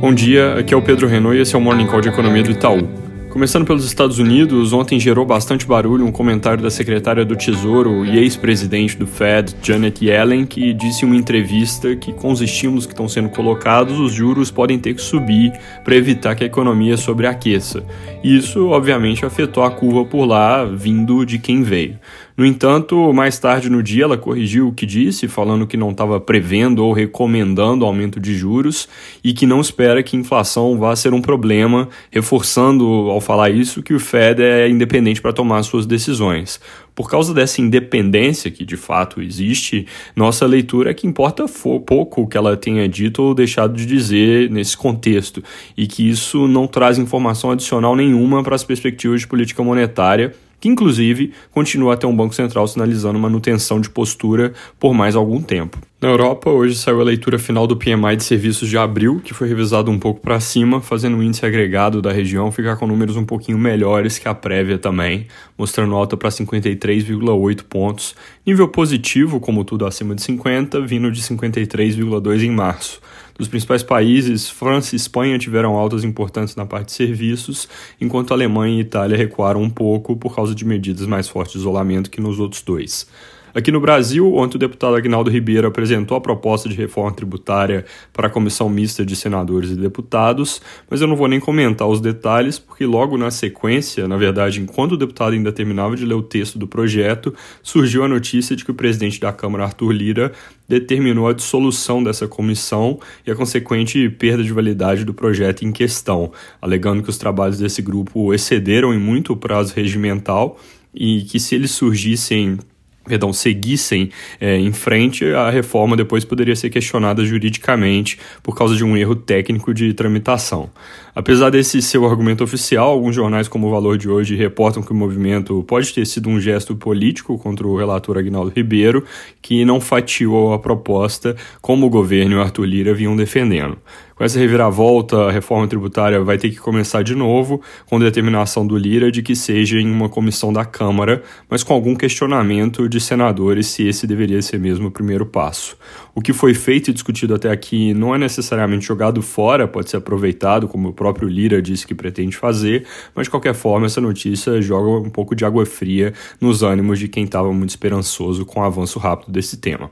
Bom dia, aqui é o Pedro Renault e esse é o Morning Call de Economia do Itaú. Começando pelos Estados Unidos, ontem gerou bastante barulho um comentário da secretária do Tesouro e ex-presidente do Fed, Janet Yellen, que disse em uma entrevista que com os estímulos que estão sendo colocados, os juros podem ter que subir para evitar que a economia sobreaqueça. Isso, obviamente, afetou a curva por lá, vindo de quem veio. No entanto, mais tarde no dia, ela corrigiu o que disse, falando que não estava prevendo ou recomendando aumento de juros e que não espera que inflação vá ser um problema, reforçando ao falar isso que o Fed é independente para tomar suas decisões. Por causa dessa independência que de fato existe, nossa leitura é que importa pouco o que ela tenha dito ou deixado de dizer nesse contexto, e que isso não traz informação adicional nenhuma para as perspectivas de política monetária que inclusive continua a ter um Banco Central sinalizando manutenção de postura por mais algum tempo. Na Europa, hoje saiu a leitura final do PMI de serviços de abril, que foi revisado um pouco para cima, fazendo o índice agregado da região ficar com números um pouquinho melhores que a prévia também, mostrando alta para 53,8 pontos, nível positivo, como tudo acima de 50, vindo de 53,2 em março. Dos principais países, França e Espanha tiveram altas importantes na parte de serviços, enquanto Alemanha e Itália recuaram um pouco por causa de medidas mais fortes de isolamento que nos outros dois. Aqui no Brasil, ontem o deputado Agnaldo Ribeiro apresentou a proposta de reforma tributária para a comissão mista de senadores e deputados, mas eu não vou nem comentar os detalhes, porque logo na sequência, na verdade, enquanto o deputado ainda terminava de ler o texto do projeto, surgiu a notícia de que o presidente da Câmara, Arthur Lira, determinou a dissolução dessa comissão e a consequente perda de validade do projeto em questão, alegando que os trabalhos desse grupo excederam em muito o prazo regimental e que se eles surgissem perdão, seguissem é, em frente, a reforma depois poderia ser questionada juridicamente por causa de um erro técnico de tramitação. Apesar desse seu argumento oficial, alguns jornais, como o Valor de Hoje, reportam que o movimento pode ter sido um gesto político contra o relator Agnaldo Ribeiro, que não fatiou a proposta como o governo e o Arthur Lira vinham defendendo. Com essa reviravolta, a reforma tributária vai ter que começar de novo, com determinação do Lira de que seja em uma comissão da Câmara, mas com algum questionamento de senadores se esse deveria ser mesmo o primeiro passo. O que foi feito e discutido até aqui não é necessariamente jogado fora, pode ser aproveitado, como o próprio Lira disse que pretende fazer, mas de qualquer forma, essa notícia joga um pouco de água fria nos ânimos de quem estava muito esperançoso com o avanço rápido desse tema.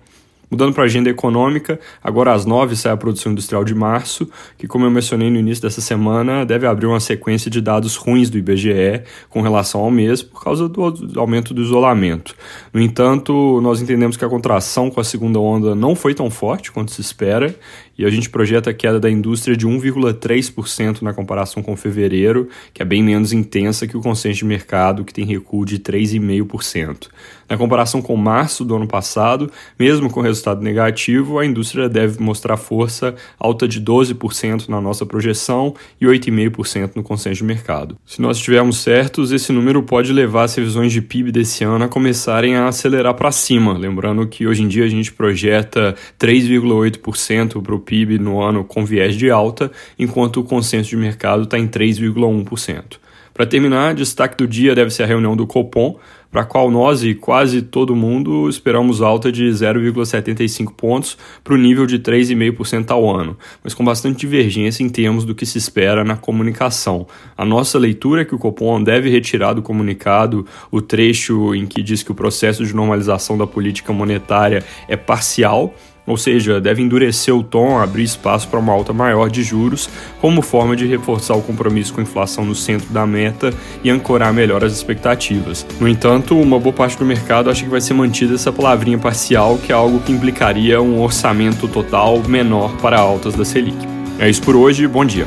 Mudando para a agenda econômica, agora às 9 sai a produção industrial de março, que, como eu mencionei no início dessa semana, deve abrir uma sequência de dados ruins do IBGE com relação ao mês por causa do aumento do isolamento. No entanto, nós entendemos que a contração com a segunda onda não foi tão forte quanto se espera e a gente projeta a queda da indústria de 1,3% na comparação com fevereiro, que é bem menos intensa que o consenso de mercado, que tem recuo de 3,5%. Na comparação com março do ano passado, mesmo com resultado negativo, a indústria deve mostrar força alta de 12% na nossa projeção e 8,5% no consenso de mercado. Se nós estivermos certos, esse número pode levar as revisões de PIB desse ano a começarem a acelerar para cima. Lembrando que hoje em dia a gente projeta 3,8% para o PIB no ano com viés de alta, enquanto o consenso de mercado está em 3,1%. Para terminar, destaque do dia deve ser a reunião do Copom, para a qual nós e quase todo mundo esperamos alta de 0,75 pontos para o nível de 3,5% ao ano, mas com bastante divergência em termos do que se espera na comunicação. A nossa leitura é que o Copom deve retirar do comunicado o trecho em que diz que o processo de normalização da política monetária é parcial ou seja, deve endurecer o tom, abrir espaço para uma alta maior de juros, como forma de reforçar o compromisso com a inflação no centro da meta e ancorar melhor as expectativas. No entanto, uma boa parte do mercado acha que vai ser mantida essa palavrinha parcial, que é algo que implicaria um orçamento total menor para altas da Selic. É isso por hoje, bom dia.